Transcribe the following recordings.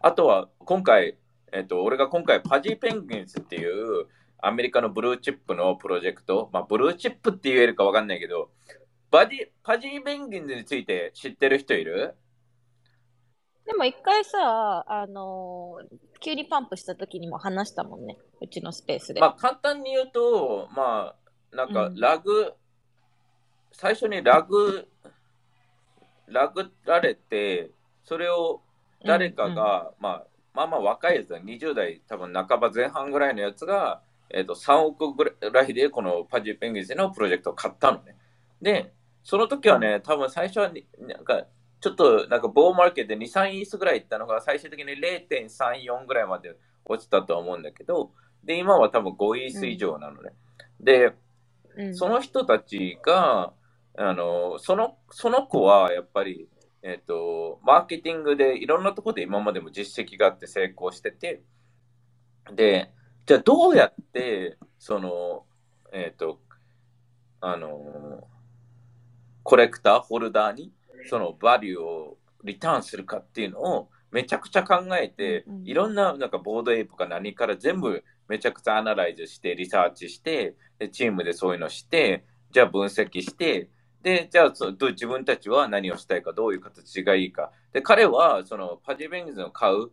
あとは今回、えっと、俺が今回 Pudgy Penguins っていうアメリカの blue chip のプロジェクト、まあ、 blue chip って言えるかわかんないけど、バディ Pudgy Penguins について知ってる人いる？でも一回さ、あのー急に pump した時にも話したもんね。うちのスペースで。まあ簡単に言うと、まあなんかうん rug、最初に rug、ラグられて、それを誰かが、まあ、まあまあ若いやつだ、20代多分半ば前半ぐらいのやつが、えっと3億ぐらいでこのパジーペンギンズのプロジェクトを買ったのね。で、その時はね、多分最初はになんかちょっとなんかボーマーケットで2、3イースぐらいいったのが最終的に0.34ぐらいまで落ちたと思うんだけど、で、今は多分5イース以上なのね。で、うん、その人たちが、あの、その、その子はやっぱり、えっ、と、マーケティングでいろんなところで今までも実績があって成功してて、で、じゃあどうやって、その、えっ、と、あの、コレクター、ホルダーに、そのバリューをリターンするかっていうのをめちゃくちゃ考えていろんななんかボードエイプか何から全部めちゃくちゃアナライズして、リサーチして、でチームでそういうのして、じゃあ分析して、で、じゃあそどう自分たちは何をしたいか、どういう形がいいか。で、彼はそのパジーベングズを買う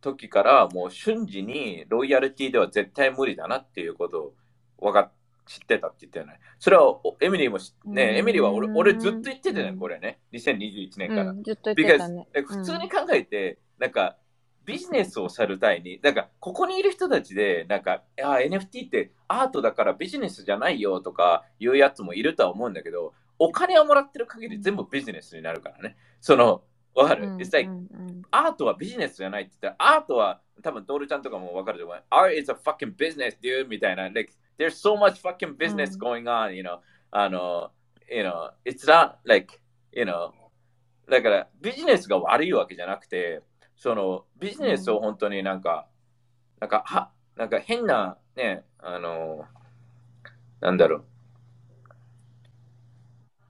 時からもう瞬時にロイヤリティでは絶対無理だなっていうことを分かっ知ってたって言ったよね。それはおエミリーもね、エミリーは俺俺ずっと言ってたね、これね。2021年から。うん、ずっと言ってた Because ね。なんか普通に考えて、なんかビジネスをさるたいに、なんかここにいる人たちで、なんかあ NFT ってアートだからビジネスじゃないよとかいうやつもいるとは思うんだけど、お金をもらってる限り全部ビジネスになるからね。その、わかる、うん It's like うんうんアートはビジネスじゃないって言ったら、アートは多分ドールちゃんとかもわかると思う。Art is a fucking business, dude! みたいな。Like, there's so much fucking business うん going on, you know. あの、you know, it's not like, you know, だからビジネスが悪いわけじゃなくて、そのビジネスを本当になんか、なんか、は、なんか変な、ね、あの、なんだろう。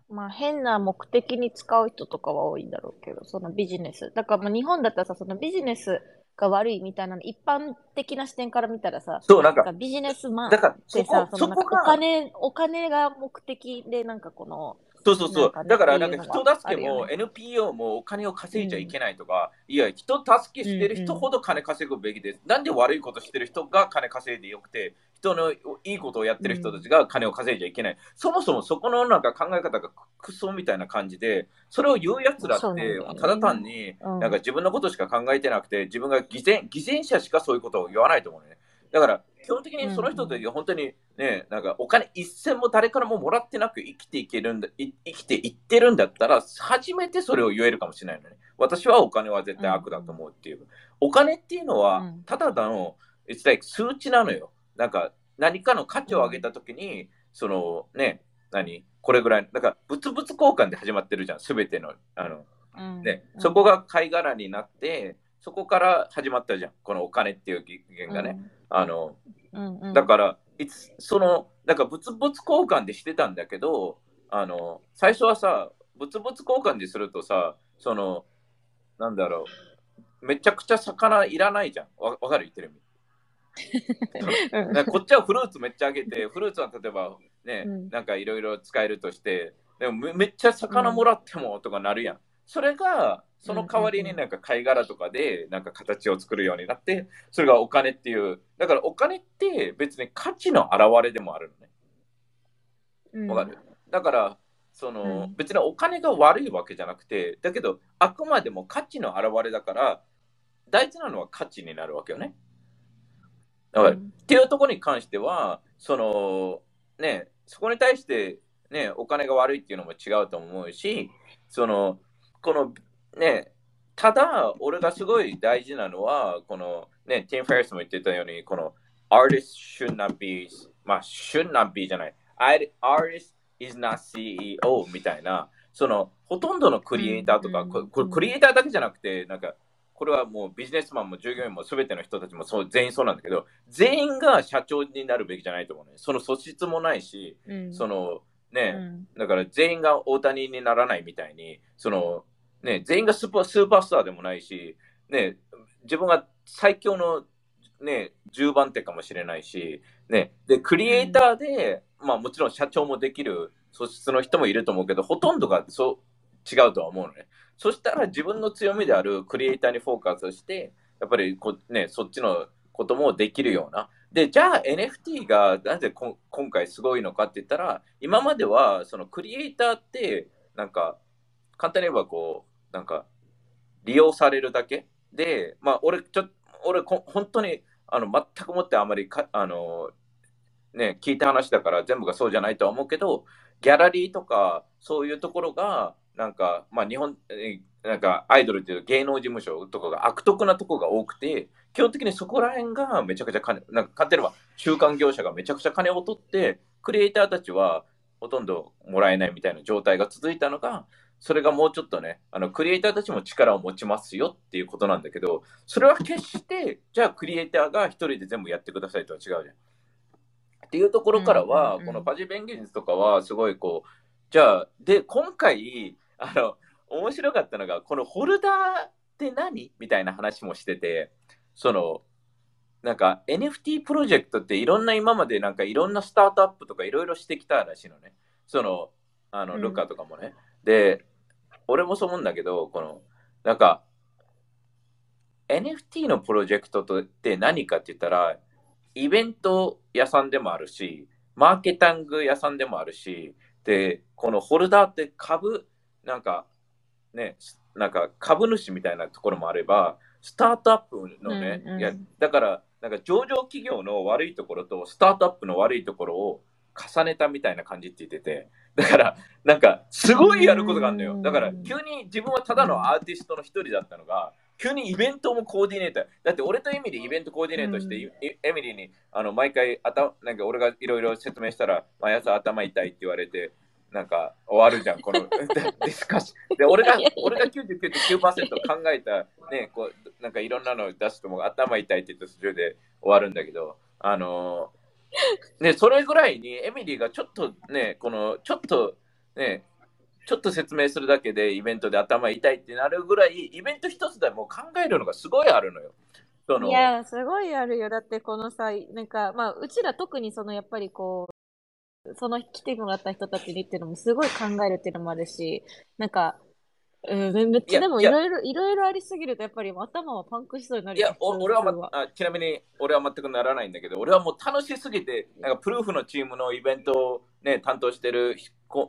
まあ変な目的に使う人とかは多いんだろうけど、そのビジネス。だからもう日本だったらさ、そのビジネスが悪いみたいなの、一般的な視点から見たらさ、そう、なんか、ビジネスマンってさ、、そのおが、金、お金が目的でなんかこの、そうそうそう。ねだから、なんか人助けも NPO もお金を稼いじゃいけないとか、いや、人助けしてる人ほど金稼ぐべきです。なんで悪いことしてる人が金稼いでよくて、人のいいことをやってる人たちが金を稼いじゃいけない。そもそもそこのなんか考え方がクソみたいな感じで、それを言うやつらってただ単に、うんなんか自分のことしか考えてなくて、自分が偽善偽善者しかそういうことを言わないと思うね。だから、基本的にその人たちが本当にね、なんかお金一銭も誰からももらってなく生きていけるんだ、い生きていってるんだったら、初めてそれを言えるかもしれないのね。私はお金は絶対悪だと思うっていう。お金っていうのはうん、ただの、it's like 数値なのよ。なんか、何かの価値を上げたときに、そのね、何？これぐらい、だから、物々交換で始まってるじゃん、すべての、あの、うんね、うんそこが貝殻になって、そこから始まったじゃん、このお金っていう語源がね。あの、うんうんだから、いつその、なんか物々交換でしてたんだけど、あの、最初はさ、物々交換でするとさ、その、なんだろう、めちゃくちゃ魚いらないじゃん。わわかる？言ってる意味。こっちはフルーツめっちゃあげて、フルーツは例えばね、うんなんかいろいろ使えるとして、でもめめっちゃ魚もらってもとかなるやん。それが、その代わりになんか貝殻とかでなんか形を作るようになって、それがお金っていう、だからお金って別に価値の表れでもあるのね。うん。わかる？だから、その、うん。別にお金が悪いわけじゃなくて、だけど、あくまでも価値の表れだから、大事なのは価値になるわけよね。だから、っていうところに関しては、その、ね、そこに対して、ね、お金が悪いっていうのも違うと思うし、その、この、ね、ただ、俺がすごい大事なのは、この、ね、ティム・フェリスも言ってたように、この、artist should not be, まあ、should not be じゃない、artist is not CEO みたいな、その、ほとんどのクリエイターとか、うんここれクリエイターだけじゃなくて、なんか、これはもうビジネスマンも従業員も全ての人たちもそう全員そうなんだけど、全員が社長になるべきじゃないと思うね。その素質もないし、うん。そのうね、ん。だから全員が大谷にならないみたいに、そのね、全員がスーパースーパースターでもないし、ね、自分が最強のね、10番手かもしれないし、ね、で、クリエイターで、まあもちろん社長もできる素質の人もいると思うけど、ほとんどがそう違うとは思うのね。そしたら自分の強みであるクリエイターにフォーカスして、やっぱりこ、ね、そっちのこともできるような。で、じゃあ NFT がなぜ今回すごいのかって言ったら、今まではそのクリエイターって、なんか、簡単に言えばこう、なんか、利用されるだけ？で、まあ、俺、ちょ俺こ、本当に、あの、全くもってあまりか、あの、ね、聞いた話だから全部がそうじゃないとは思うけど、ギャラリーとか、そういうところが、なんか、まあ、日本、なんか、アイドルっていう芸能事務所とかが悪徳なとこが多くて、基本的にそこら辺がめちゃくちゃ金、なんか、勝手には中間業者がめちゃくちゃ金を取って、クリエイターたちはほとんどもらえないみたいな状態が続いたのが、それがもうちょっとね、あの、クリエイターたちも力を持ちますよっていうことなんだけど、それは決して、じゃあクリエイターが一人で全部やってくださいとは違うじゃん。っていうところからは、このパジ弁技術とかは、すごいこう、じゃあ、で、今回、あの、面白かったのが、このホルダーって何みたいな話もしてて、その、なんか NFT プロジェクトっていろんな今までなんかいろんなスタートアップとかいろいろしてきたらしいのね。その、あの、ルカとかもね。うん、で、俺もそう思うんだけど、この、なんか、NFT のプロジェクトって何かって言ったら、イベント屋さんでもあるし、マーケタング屋さんでもあるし、で、このホルダーって株、なんか、ね、なんか株主みたいなところもあれば、スタートアップのね、うんうん、いやだから、なんか上場企業の悪いところとスタートアップの悪いところを重ねたみたいな感じって言ってて、だから、なんか、すごいやることがあるのよ。だから、急に自分はただのアーティストの一人だったのが、急にイベントもコーディネーター。だって俺とエミリーイベントコーディネートして、うん、エミリーにあの毎回頭、なんか俺がいろいろ説明したら、毎朝頭痛いって言われて、なんか終わるじゃん、この ディスカッション。で、俺が、俺が99.9%考えた、ね、こう、なんかいろんなの出すとも頭痛いって言って途中で終わるんだけど、あのー、ね、それぐらいにエミリーがちょっとね、この、ちょっとね、ちょっと説明するだけでイベントで頭痛いってなるぐらい、イベント一つでも考えるのがすごいあるのよ。そのいや、すごいあるよ。だってこのさ、なんか、まあ、うちら特にそのやっぱりこう、その来てもらった人たちにっていうのもすごい考えるっていうのもあるし、なんか、うん、めっちゃでもいろいろいろいろありすぎるとやっぱり頭はパンクしそうになるいや、俺は、ま、あちなみに俺は全くならないんだけど、俺はもう楽しすぎて、なんかプルーフのチームのイベントを、ね、担当してる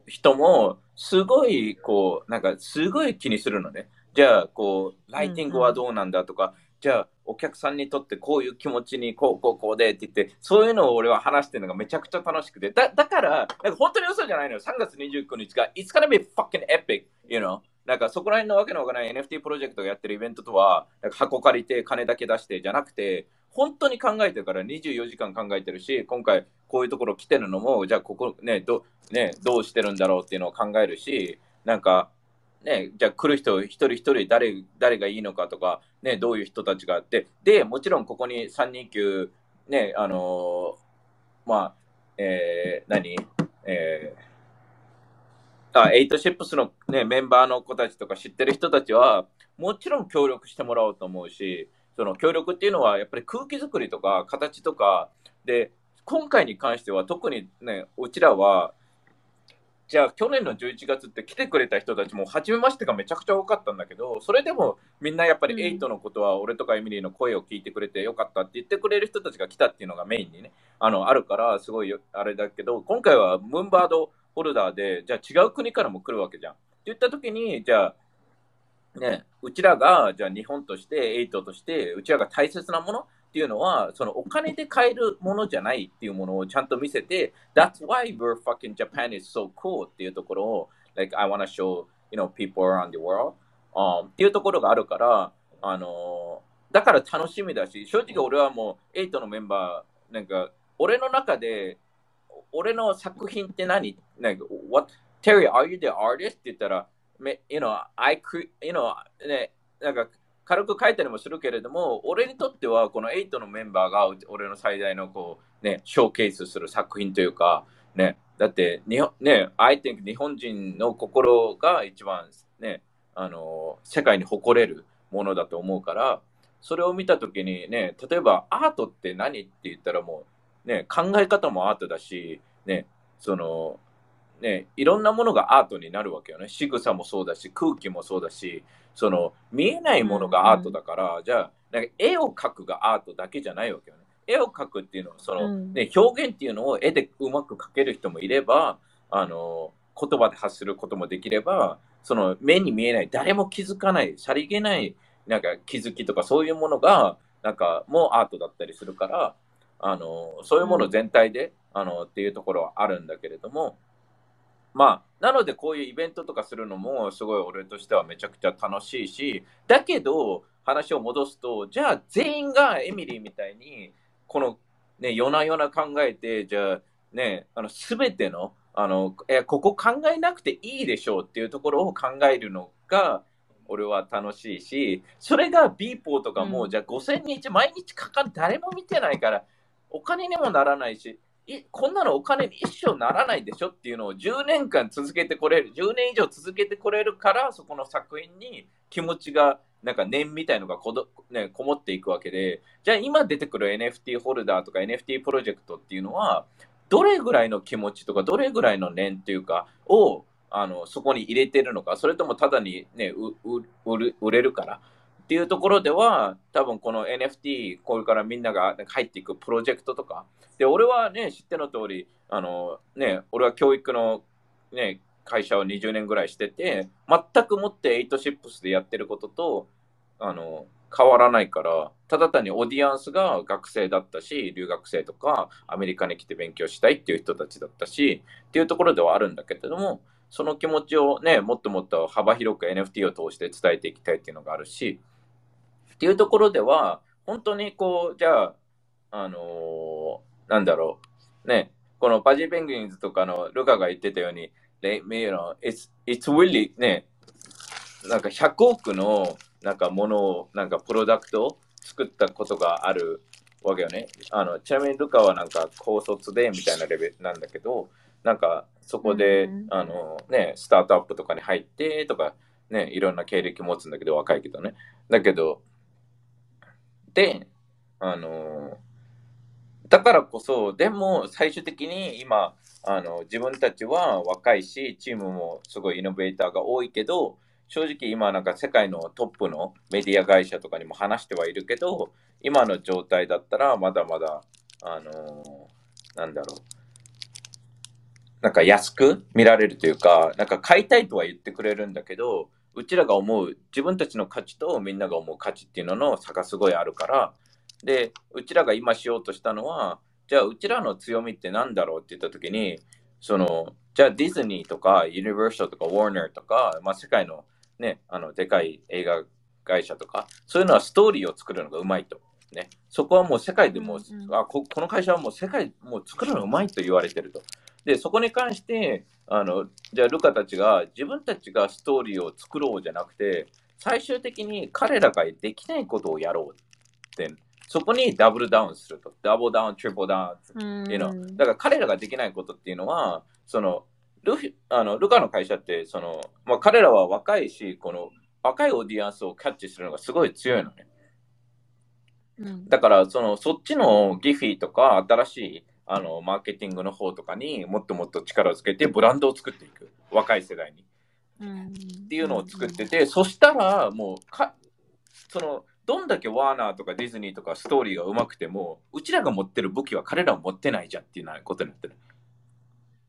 人も、すごい、こう、なんか、すごい気にするのね。じゃあ、こう、ライティングはどうなんだとか、うんうん、じゃあ、お客さんにとってこういう気持ちに、こう、こう、こうでって言って、そういうのを俺は話してるのがめちゃくちゃ楽しくて、だだから、なんか本当に嘘じゃないのよ。3月29日が、It's gonna be fucking epic, you know? なんかそこら辺のわけのわからない NFT プロジェクトがやってるイベントとは、なんか箱借りて金だけ出してじゃなくて、本当に考えてるから24時間考えてるし、今回こういうところ来てるのも、じゃあここね、ど,、ね、どうしてるんだろうっていうのを考えるし、なんか、ね、じゃあ来る人一人一人誰誰がいいのかとか、ね、どういう人たちがあって、で、もちろんここに3人級、ね、あのー、まあ、えー、何？えー、あ、エイトシップスの、ね、メンバーの子たちとか知ってる人たちは、もちろん協力してもらおうと思うし、その協力っていうのはやっぱり空気作りとか形とかで今回に関しては特にねうちらはじゃあ去年の11月って来てくれた人たちも初めましてがめちゃくちゃ多かったんだけどそれでもみんなやっぱりエイトのことは俺とかエミリーの声を聞いてくれてよかったって言ってくれる人たちが来たっていうのがメインにねあのあるからすごいあれだけど今回はムーンバードホルダーでじゃあ違う国からも来るわけじゃん。って言った時にじゃあね、うちらが、じゃあ日本として、エイトとして、うちらが大切なものっていうのは、そのお金で買えるものじゃないっていうものをちゃんと見せて、That's why we're fucking Japan is so cool っていうところを、like, I wanna show, you know, people around the world、um, っていうところがあるから、あの、だから楽しみだし、正直俺はもう、エイトのメンバー、なんか、俺の中で、俺の作品って何？なんか、What, Terry, are you the artist? って言ったら、you know, I you know, ね、なんか軽く書いたりもするけれども、俺にとってはこの8のメンバーが俺の最大のこう、ね、ショーケースする作品というか、ね、だって日本、ね、I think 日本人の心が一番ね、あの、世界に誇れるものだと思うから、それを見たときにね、例えばアートって何？って言ったらもう、ね、考え方もアートだし、ね、その、ね、いろんなものがアートになるわけよね。仕草もそうだし、空気もそうだし、その見えないものがアートだから、じゃあ、なんか絵を描くがアートだけじゃないわけよね。絵を描くっていうのは、その、ね、表現っていうのを絵でうまく描ける人もいれば、あの、言葉で発することもできれば、その目に見えない、誰も気づかない、さりげない、なんか気づきとかそういうものが、なんかもうアートだったりするから、あの、そういうもの全体で、あの、っていうところはあるんだけれども、まあ、なのでこういうイベントとかするのもすごい俺としてはめちゃくちゃ楽しいし、だけど話を戻すと、じゃあ全員がエミリーみたいに、このね、夜な夜な考えて、じゃあね、あの、すべての、あの、え、ここ考えなくていいでしょうっていうところを考えるのが、俺は楽しいし、それが B ポーとかも、うん、じゃあ5000日毎日かかる、誰も見てないから、お金にもならないし、いこんなのお金に一生ならないでしょっていうのを10年間続けてこれる、10年以上続けてこれるから、そこの作品に気持ちが、なんか念みたいのがこど、ね、こもっていくわけで、じゃあ今出てくる NFT ホルダーとか NFT プロジェクトっていうのは、どれぐらいの気持ちとか、どれぐらいの念っていうか、をあのそこに入れてるのか、それともただに、ね、売れるからっていうところでは、多分この NFT、これからみんなが入っていくプロジェクトとか、で俺はね、知っての通り、あのね、俺は教育の、ね、会社を20年ぐらいしてて、全くもって8シップスでやってることと、あの変わらないから、ただ単にオーディアンスが学生だったし、留学生とかアメリカに来て勉強したいっていう人たちだったし、っていうところではあるんだけれども、その気持ちをね、もっともっと幅広く NFT を通して伝えていきたいっていうのがあるし、っていうところでは、本当にこう、じゃあ、あのー、なんだろう、ね、このパジーペンギンズとかのルカが言ってたように、ね、you know, it's, it's really ね、なんか100億のなんかものを、なんかプロダクトを作ったことがあるわけよね。あのちなみにルカはなんか高卒でみたいなレベルなんだけど、なんかそこで、うん、あのね、スタートアップとかに入ってとか、ね、いろんな経歴持つんだけど、若いけどね。だけど、で、あの、だからこそ、でも最終的に今、あの自分たちは若いし、チームもすごいイノベーターが多いけど、正直今なんか世界のトップのメディア会社とかにも話してはいるけど、今の状態だったらまだまだ、あのなんだろう、なんか安く見られるというか、なんか買いたいとは言ってくれるんだけど、うちらが思う、自分たちの価値とみんなが思う価値っていうのの差がすごいあるから、で、うちらが今しようとしたのは、じゃあうちらの強みって何だろうって言った時に、その、じゃあディズニーとかユニバーサルとかウォーナーとか、まあ、世界のね、あの、でかい映画会社とか、そういうのはストーリーを作るのがうまいと。ね、そこはもう世界でも、うんうん、あここの会社はもう世界もう作るのがうまいと言われてると。で、そこに関して、あの、じゃあルカたちが自分たちがストーリーを作ろうじゃなくて、最終的に彼らができないことをやろうって、そこにダブルダウンすると。ダブルダウン、トリプルダウンっていうの。だから彼らができないことっていうのは、その、ルフあのルカの会社って、その、まあ、彼らは若いし、この若いオーディエンスをキャッチするのがすごい強いのね。うん、だから、その、そっちのギフィーとか、新しいあのマーケティングの方とかにもっともっと力をつけてブランドを作っていく。若い世代に、うん、っていうのを作ってて、そしたらもうかそのどんだけワーナーとかディズニーとかストーリーがうまくてもうちらが持ってる武器は彼らは持ってないじゃんっていうようなことになってる。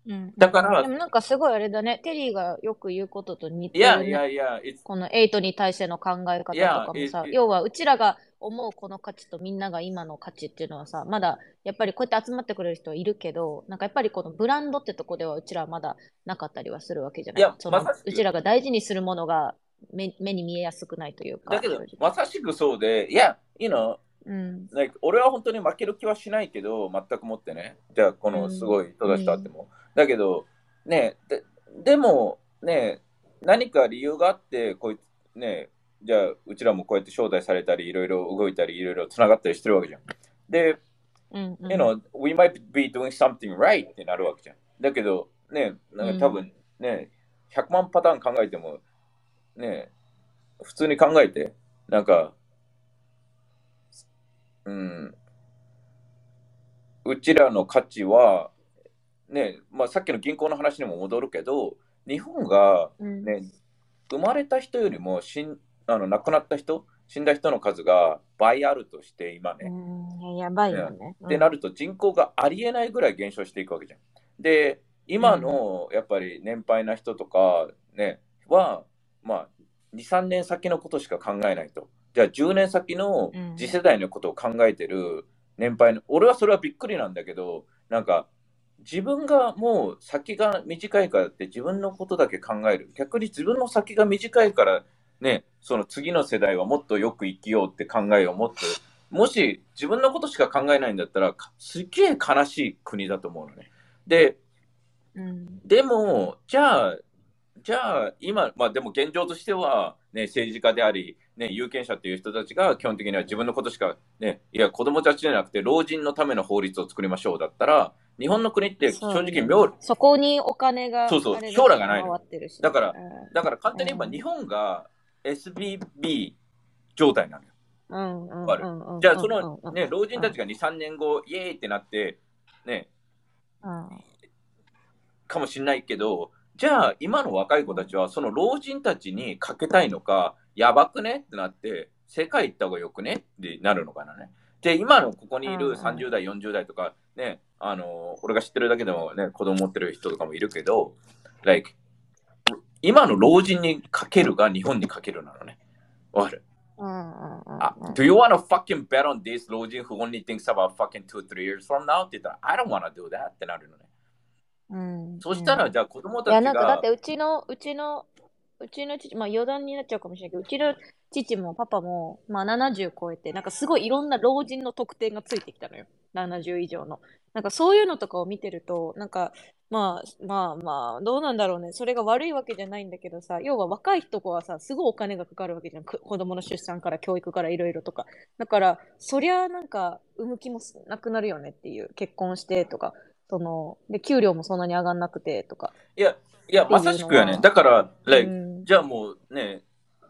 うん、だから、でもなんかすごいあれだね、テリーがよく言うことと似てる、ね。いやいやいや、この8に対しての考え方とかもさ、要はうちらが思うこの価値とみんなが今の価値っていうのはさ、まだやっぱりこうやって集まってくれる人はいるけど、なんかやっぱりこのブランドってとこではうちらはまだなかったりはするわけじゃない。いやそのうちらが大事にするものが目目に見えやすくないというか。だけど、まさしくそうで、いや、you know, うん、like 俺は本当に負ける気はしないけど、全くもってね、じゃあこのすごい人たちとあっても。うん、だけど、ねで、でも、ね、何か理由があって、こいつ、ね、じゃあ、うちらもこうやって招待されたり、いろいろ動いたり、いろいろつながったりしてるわけじゃん。で、うんうん、you know, we might be doing something right ってなるわけじゃん。だけど、ね、なんか多分ね、うん、100万パターン考えても、ね、普通に考えて、なんか、うん、うちらの価値は、ね、まあ、さっきの銀行の話にも戻るけど、日本が、うんね、生まれた人よりも死んあの亡くなった人、死んだ人の数が倍あるとして、今ね。うん、やばいよね。ってなると人口がありえないぐらい減少していくわけじゃん。で、今のやっぱり年配な人とかね、は、まあ、2、3年先のことしか考えないと。じゃあ10年先のうん次世代のことを考えてる年配の、俺はそれはびっくりなんだけど、なんか、自分がもう先が短いからって自分のことだけ考える。逆に自分の先が短いからね、その次の世代はもっとよく生きようって考えを持って、もし自分のことしか考えないんだったら、かすっげえ悲しい国だと思うのね。で、うん。でも、じゃあ、じゃあ、今、まあでも現状としては、ね、政治家であり、ね、有権者っていう人たちが基本的には自分のことしか、ね、いや、子供たちじゃなくて、老人のための法律を作りましょうだったら、日本の国って正直妙、そこにお金が、そうそう将来がないだからうん。だから簡単に言えばうん。日本が SBB 状態なのよ。じゃあ、そのうんね、老人たちが2、3年後、イエーイってなって、ね、うん。かもしれないけど、じゃあ今の若い子たちはその老人たちにかけたいのか、やばくね？ってなって、世界行った方がよくね？ってなるのかなね。で、今のここにいるうんうん30代、40代とか、ね、あの、俺が知ってるだけでもね、子供持ってる人とかもいるけど、like、今の老人にかけるが日本にかけるなのね。わかる？Do you want to fucking bet on this 老人 who only thinks about fucking two, three years from now? って言ったら、I don't want to do that ってなるのね。うんそしたら、うんじゃあ子供いや、たちがなんかだって、うちの、うちの、うちの父、まあ余談になっちゃうかもしれないけど、うちの父もパパも、まあ70超えて、なんかすごいいろんな老人の特典がついてきたのよ。70以上の。なんかそういうのとかを見てると、なんか、まあまあまあ、どうなんだろうね。それが悪いわけじゃないんだけどさ、要は若い人はさ、すごいお金がかかるわけじゃん。子供の出産から教育からいろいろとか。だから、そりゃなんか、産む気もなくなるよねっていう。結婚してとか、その、で、給料もそんなに上がんなくてとか。いや、いや、まさしくやね。だから、like うんじゃあもうね、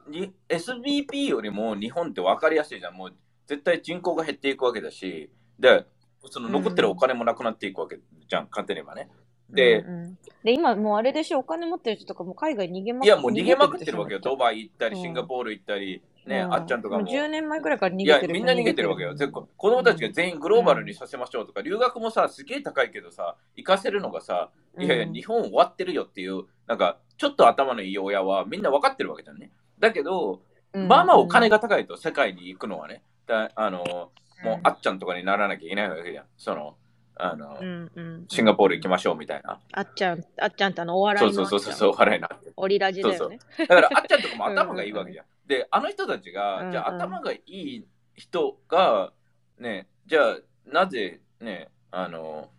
に SBP よりも日本って分かりやすいじゃん。もう絶対人口が減っていくわけだし、で、その残ってるお金もなくなっていくわけじゃん、簡単に言えばね。で、うんうんで、今もうあれでしょ、お金持ってる人とかもう海外逃げまくいや、もう逃げまくってるわけよ。ドバイ行ったり、うんシンガポール行ったり、ね、うんあっちゃんとかも。う10年前ぐらいから逃げて、るみんな逃げてるわけよ。子供たちが全員グローバルにさせましょうとか、留学もさ、すげえ高いけどさ、行かせるのがさ、いやいや、うん日本終わってるよっていう、なんか、ちょっと頭のいい親はみんな分かってるわけじゃんね。だけど、まあまあお金が、が高いと、世界に行くのはね。だあの、もうあっちゃんとかにならなきゃいけないわけじゃん。その、あの、うんうん、シンガポール行きましょうみたいな。あっちゃん、あっちゃんってあのお笑そういのそうそうそう、笑いな。オリラジだよね。だから、あっちゃんとかも頭がいいわけじゃん。で、あの人たちが、うんじゃあ頭がいい人が、ね、じゃあなぜね、あの、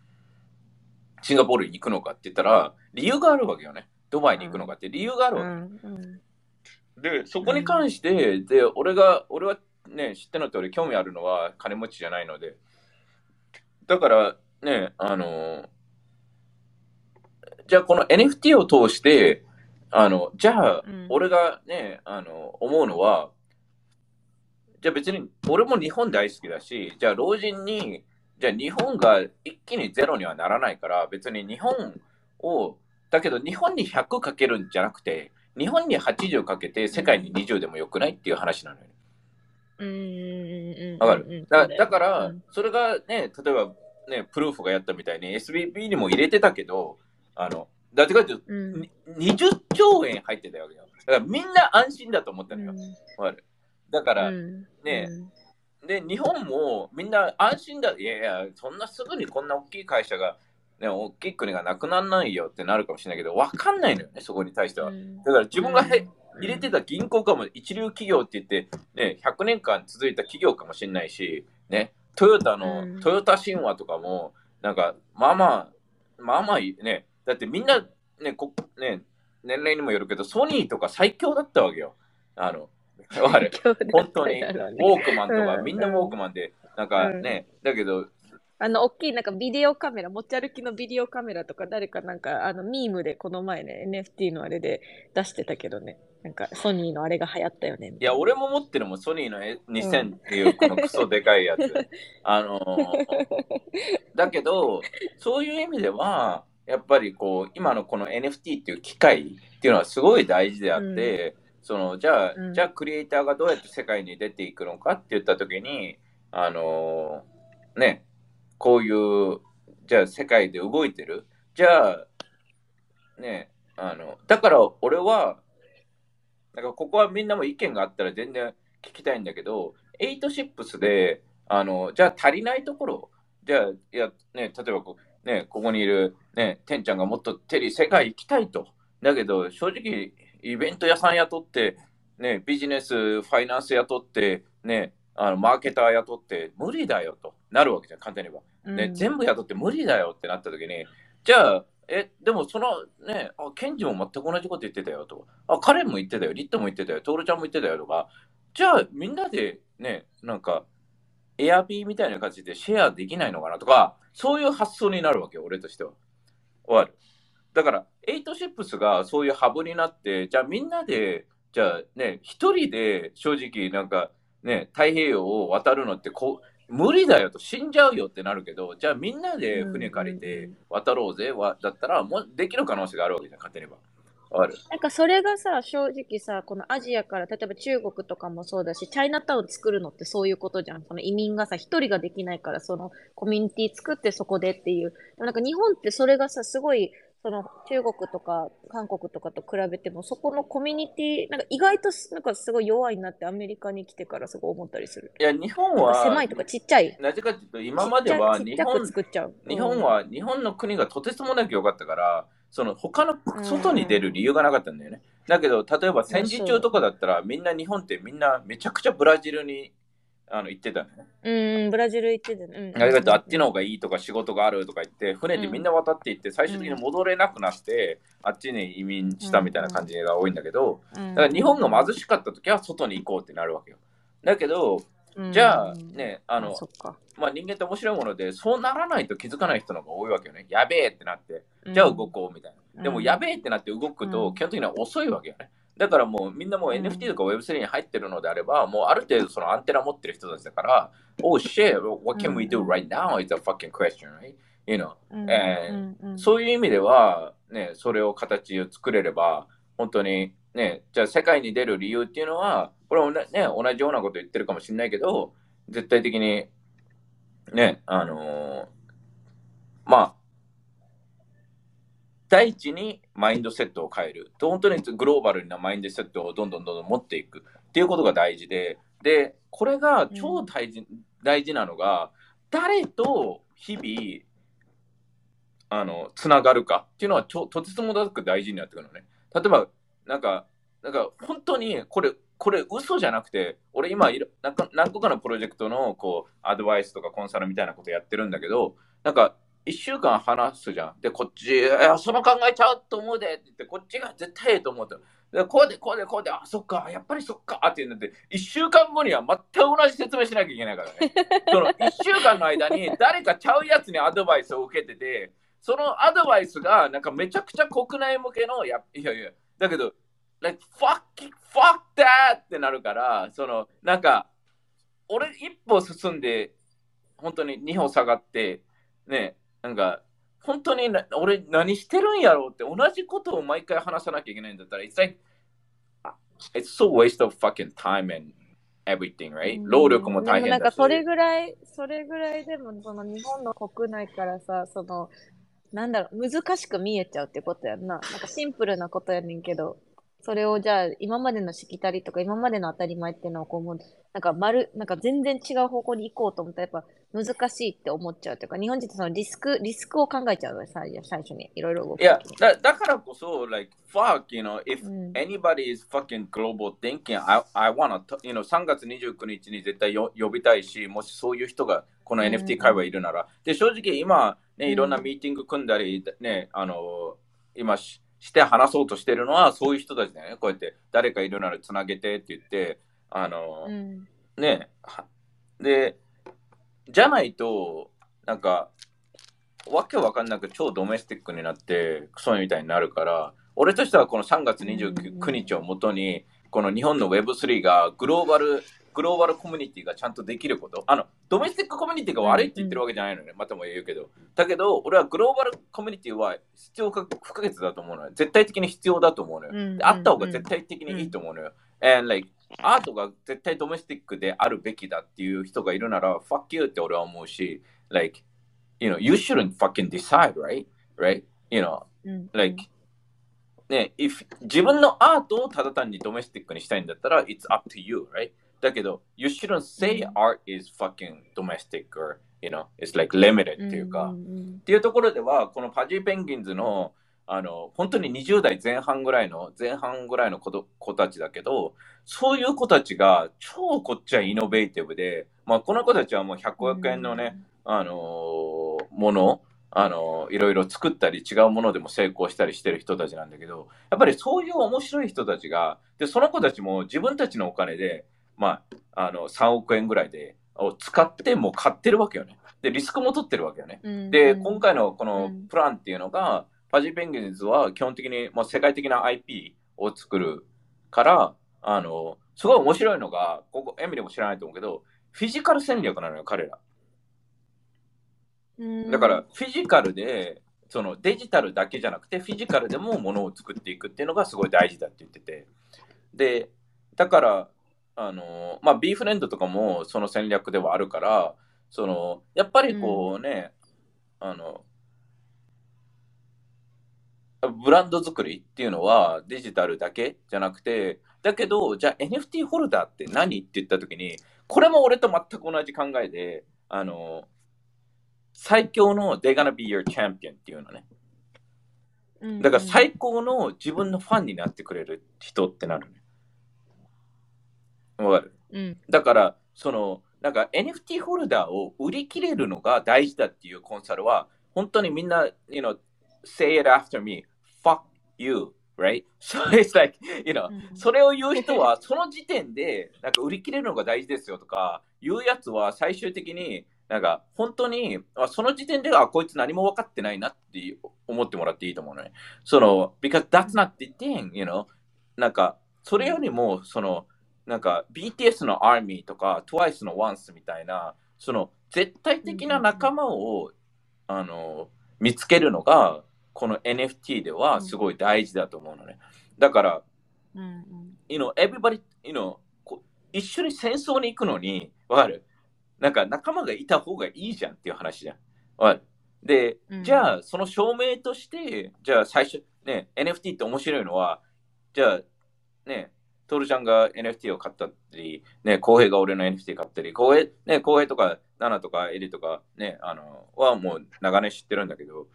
シンガポールに行くのかって言ったら、理由があるわけよね。ドバイに行くのかって理由があるうわけ。んうんで、そこに関して、で、俺が、俺はね、知っての通り興味あるのは金持ちじゃないので、だからね、あの、じゃあこの NFT を通して、あの、じゃあうん、俺がね、あの、思うのは、じゃあ別に、俺も日本大好きだし、じゃあ老人に、じゃあ日本が一気にゼロにはならないから、別に日本を、だけど日本に100かけるんじゃなくて、日本に80かけて世界に20でもよくないっていう話なのよ。うんうんうんうんわかる？うんだだから、うん。それがね、例えばね、プルーフがやったみたいに SBB にも入れてたけど、あの、だってかっていうと、うん。に20兆円入ってたわけよ。だからみんな安心だと思ったのよ。わかる？だから、うん。ねうん。で、日本もみんな安心だ。いやいや、そんなすぐにこんな大きい会社が、ね、大きい国がなくならないよってなるかもしれないけど、わかんないのよね、そこに対しては。うん。だから自分が入れてた銀行かも一流企業って言って、ね、100年間続いた企業かもしれないし、ね、トヨタの、うん。トヨタ神話とかも、なんか、まあまあ、まあまあいいね、だってみんな、ね、こね、年齢にもよるけど、ソニーとか最強だったわけよ。あの、わかる？本当に、ウォークマンとか、うんみんなウォークマンで、なんかね、だけど、あの、大きいなんかビデオカメラ、持ち歩きのビデオカメラとか、誰かなんか、あの、ミームでこの前ね、NFT のあれで出してたけどね。なんかソニーのあれが流行ったよね。いや、俺も持ってるもん、ソニーのえ2000っていうこのクソでかいやつ。あのー だけど、そういう意味では、やっぱりこう、今のこの NFT っていう機械っていうのはすごい大事であって、そのじゃあ、うんじゃあクリエイターがどうやって世界に出ていくのかって言ったときに、あのーね、こういう、じゃあ世界で動いてる。じゃあ、ね、あの、だから俺は、なんかここはみんなも意見があったら全然聞きたいんだけど、8シップスで、あの、じゃあ足りないところ、じゃあ、いや、ね、例えばこう、ね、ここにいる、ね、てんちゃんがもっとテリー世界行きたいと。だけど、正直、イベント屋さん雇って、ね、ビジネス、ファイナンス雇って、ね、あのマーケター雇って、無理だよとなるわけじゃん、簡単に言えば。ね、うん全部雇って無理だよってなった時に、じゃあ、え、でもそのね、あ、ケンジも全く同じこと言ってたよとか、あ、カレンも言ってたよ、リットも言ってたよ、トールちゃんも言ってたよとか、じゃあみんなでね、なんか、エアビーみたいな感じでシェアできないのかなとか、そういう発想になるわけよ、俺としては。わかるだから、8シップスがそういうハブになって、じゃあみんなで、じゃあね、一人で正直なんかね、太平洋を渡るのってこう、無理だよと死んじゃうよってなるけど、じゃあみんなで船借りて渡ろうぜは、だったらもうできる可能性があるわけじゃん、勝手に言えば。わかるなんかそれがさ、正直さ、このアジアから、例えば中国とかもそうだし、チャイナタウン作るのってそういうことじゃん。その移民がさ、一人ができないから、そのコミュニティ作ってそこでっていう。でもなんか日本ってそれがさ、すごい、その中国とか韓国とかと比べても、そこのコミュニティ、なんか意外とすなんかすごい弱いなってアメリカに来てからすごい思ったりする。いや、日本は、狭いとかちっちゃい。なぜかというと、今までは日本。日本は、日本の国がとてつもなく良かったから、その他の外に出る理由がなかったんだよね。だけど、例えば戦時中とかだったら、みんな日本ってみんなめちゃくちゃブラジルにあの行ってたのね。うん、うん、ブラジル行ってたね。うんありがとう、あっちの方がいいとか仕事があるとか言って、船でみんな渡っていって、最終的に戻れなくなって、あっちに移民したみたいな感じが多いんだけど、うんだから日本が貧しかった時は外に行こうってなるわけよ。だけど、じゃあね、あの。まあ人間って面白いもので、そうならないと気づかない人の方が多いわけよね。やべえってなって、じゃあ動こうみたいな。でもやべえってなって動くと、うん基本的には遅いわけよね。だからもうみんなもううん NFT とか Web3 に入ってるのであれば、もうある程度そのアンテナ持ってる人たちだから、Oh shit, what can we do right now is a fucking question, right? You know, うんそういう意味では、ね、それを形を作れれば、本当にね、じゃあ世界に出る理由っていうのは、これもね、同じようなこと言ってるかもしれないけど、絶対的に、ね、あのーまあ、第一にマインドセットを変える。本当にグローバルなマインドセットをどんどんどんどん持っていくっていうことが大事で、で、これが超大事,、大事なのが、誰と日々、あの、つながるかっていうのはちょとてつもなく大事になってくるのね。例えば、なんか、なんか本当にこれ、これ嘘じゃなくて、俺今いろなんか何個かのプロジェクトのこうアドバイスとかコンサルみたいなことやってるんだけど、なんか1週間話すじゃん。で、こっち、その考えちゃうと思うでって言って、こっちが絶対ええと思うと。で、こうでこうでこうで、あ、そっか、やっぱりそっかって言うんだって、1週間後には全く同じ説明しなきゃいけないからね。その1週間の間に誰かちゃうやつにアドバイスを受けてて、そのアドバイスがなんかめちゃくちゃ国内向けの、やいやいや、だけど、like, fuck, fuck that! ってなるから、その、なんか、俺一歩進んで、本当に二歩下がって、ね、なんか、本当にな俺何してるんやろうって同じことを毎回話さなきゃいけないんだったら、it's like, it's so waste of fucking time and everything, right? 労力も大変だし。なんかそれぐらい、それぐらいでも、その日本の国内からさ、その、なんだろう、難しく見えちゃうってことやんな。なんかシンプルなことやねんけど、それをじゃあ今までのしきたりとか今までの当たり前っていうのをこうもう、なんか丸、なんか全然違う方向に行こうと思ったらやっぱ難しいって思っちゃうというか、日本人ってそのリスク、リスクを考えちゃう最最初に。いろいろ動くいや。だ、だからこそ、like, fuck, you know, if うん anybody is fucking global thinking, I, I wanna, you know, 3月29日に絶対よ呼びたいし、もしそういう人がこのうん NFT 界隈いるなら。で、正直今、ね、うんいろんなミーティング組んだり、ね、あの、今しして話そうとしてるのはそういう人たちだよね。こうやって誰かいるならつなげてって言って、あの、うん。ねはで、じゃないと、なんか、わけわかんなく超ドメスティックになって、クソみたいになるから、俺としてはこの3月29日をもとに、この日本の Web3 がグローバル、グローバルコミュニティがちゃんとできること。あの、ドメスティックコミュニティが悪いって言ってるわけじゃないのね。またも言うけど。だけど、俺はグローバルコミュニティは必要か不可欠だと思うのよ。絶対的に必要だと思うのよ。であった方が絶対的にいいと思うのよ。And like, アートが絶対ドメスティックであるべきだっていう人がいるなら、fuck you って俺は思うし、like, you know, you shouldn't fucking decide, right? Right? You know, like, ね、if 自分のアートをただ単にドメスティックにしたいんだったら、it's up to you, right? だけど、you shouldn't say art is fucking domestic or, you know, it's like limited っていうか、っていうところでは、このパジーペンギンズの、あの、本当に20代前半ぐらいの、前半ぐらいの子子たちだけど、そういう子たちが超こっちはイノベーティブで、まあ、この子たちはもう100億円のね、あのー、もの、あのー、いろいろ作ったり違うものでも成功したりしてる人たちなんだけど、やっぱりそういう面白い人たちが、で、その子たちも自分たちのお金で、まあ、あの、3億円ぐらいで、を使ってもう買ってるわけよね。で、リスクも取ってるわけよね。で、今回のこのプランっていうのが、パジペンギンズは基本的にもう世界的な IP を作るから、あの、すごい面白いのが、ここ、エミリも知らないと思うけど、フィジカル戦略なのよ、彼ら。だから、フィジカルで、そのデジタルだけじゃなくて、フィジカルでもものを作っていくっていうのがすごい大事だって言ってて。で、だから、あの、まあ、ビーフレンドとかもその戦略ではあるから、その、やっぱりこうね、うん、あの、ブランド作りっていうのはデジタルだけじゃなくて、だけど、じゃあ NFT ホルダーって何って言ったときに、これも俺と全く同じ考えで、あの、最強の They're gonna be your champion っていうのね。だから最高の自分のファンになってくれる人ってなるね。わかる、うん、だから、その、なんか NFT ホルダーを売り切れるのが大事だっていうコンサルは、本当にみんな、you know, say it after me. fuck you, right? So it's like, you know, それを言う人は、その時点で、なんか売り切れるのが大事ですよとか、言うやつは最終的に、なんか本当に、その時点ではこいつ何も分かってないなって思ってもらっていいと思うのね。その、because that's not the thing, you know? なんか、それよりも、その、なんか BTS の ARMY とか TWICE の ONCE みたいな、その絶対的な仲間を、あの見つけるのが、この NFT ではすごい大事だと思うのね。だから、うん you know, everybody, you know, 一緒に戦争に行くのに、わかる？なんか仲間がいた方がいいじゃんっていう話じゃん。わかる？で、じゃあ、その証明として、じゃあ最初、ね、NFT って面白いのは、じゃあ、ね、トールちゃんが NFT を買ったり、ね、浩平が俺の NFT 買ったり、浩平、ね、浩平とか、ナナとかエリとか、ね、あの、はもう長年知ってるんだけど、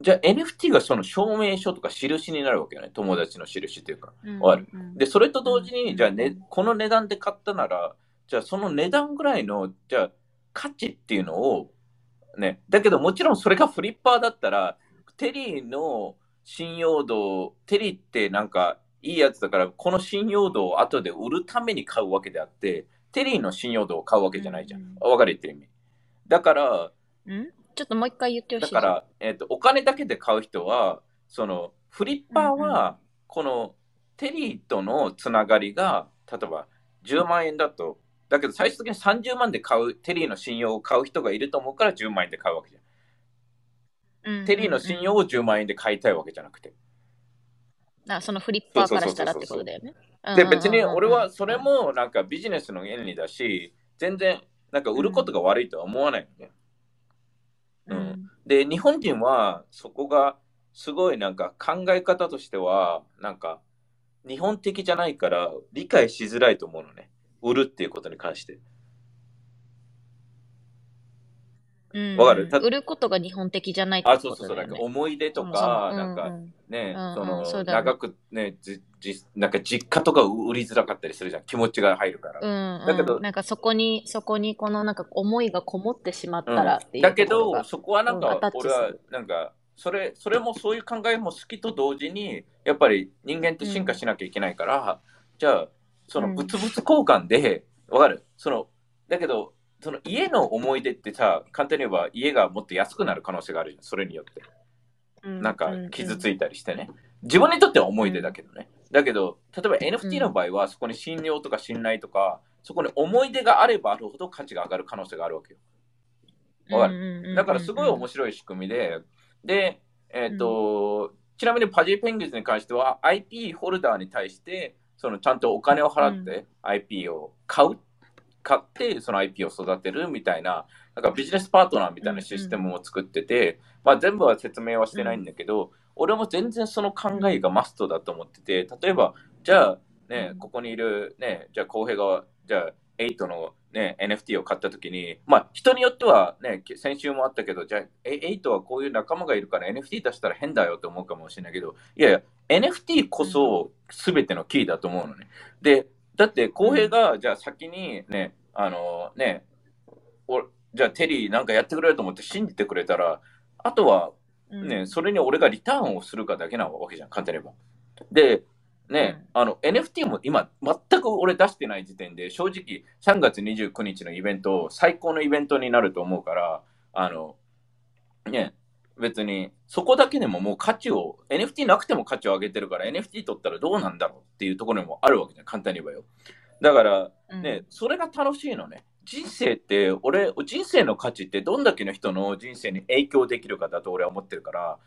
じゃあ NFT がその証明書とか印になるわけよね。友達の印っていうか。うん、で、それと同時に、じゃあ、ね、この値段で買ったなら、じゃあその値段ぐらいの、じゃあ価値っていうのを、ね、だけどもちろんそれがフリッパーだったら、テリーの信用度、テリーってなんかいいやつだから、この信用度を後で売るために買うわけであって、テリーの信用度を買うわけじゃないじゃん。わ、うん、かる言ってる意味。だから、ん？ちょっともう一回言ってほしい。だから、えっ、ー、と、お金だけで買う人は、その、フリッパーは、この、テリーとのつながりが、例えば、10万円だと、だけど最終的に30万で買う、テリーの信用を買う人がいると思うから10万円で買うわけじゃん。テリーの信用を10万円で買いたいわけじゃなくて。あそのフリッパーからしたらってことだよね。で、別に俺はそれもなんかビジネスの原理だし、全然なんか売ることが悪いとは思わないよね。うん、で、日本人はそこがすごいなんか考え方としては、なんか日本的じゃないから理解しづらいと思うのね。売るっていうことに関して。わ、かる？売ることが日本的じゃないってことだよ、ね、あ、そうそうそう。なんか思い出とか、なんかね、その、長くね、じ、じ、なんか実家とか売りづらかったりするじゃん。気持ちが入るから。うん、だけど、なんかそこに、そこにこのなんか思いがこもってしまったらっていう、だけど、そこはなんか、俺はなんか、それ、それもそういう考えも好きと同時に、やっぱり人間って進化しなきゃいけないから、じゃあ、その物々交換で、わかる？その、だけど、その家の思い出ってさ、簡単に言えば家がもっと安くなる可能性があるじゃん、それによって。なんか傷ついたりしてね。自分にとっては思い出だけどね。だけど、例えば NFT の場合は、そこに信用とか信頼とか、そこに思い出があればあるほど価値が上がる可能性があるわけよ。わかる？だからすごい面白い仕組みで、で、えっ、ー、と、ちなみにパジーペンギンズに関しては IP ホルダーに対してそのちゃんとお金を払って IP を買う、買ってその IP を育てるみたいななんかビジネスパートナーみたいなシステムを作ってて、まあ、全部は説明はしてないんだけど、俺も全然その考えがマストだと思ってて例えばじゃあねここにいるねじゃあ浩平がじゃあ8のね、NFT を買ったときに、まあ、人によってはね、先週もあったけど、じゃあ、8はこういう仲間がいるから NFT 出したら変だよって思うかもしれないけど、いやいや、NFT こそ全てのキーだと思うのね。で、だって、公平が、じゃあ先にね、あのね、おじゃあテリーなんかやってくれると思って信じてくれたら、あとはね、それに俺がリターンをするかだけなわけじゃん、簡単に言えば。で、ね、あの NFT も今全く俺出してない時点で正直3月29日のイベント最高のイベントになると思うからあのね別にそこだけでももう価値を NFT なくても価値を上げてるから NFT 取ったらどうなんだろうっていうところにもあるわけじゃん簡単に言えばよ。だからね、うん、それが楽しいのね。人生って俺人生の価値ってどんだけの人の人生に影響できるかだと俺は思ってるから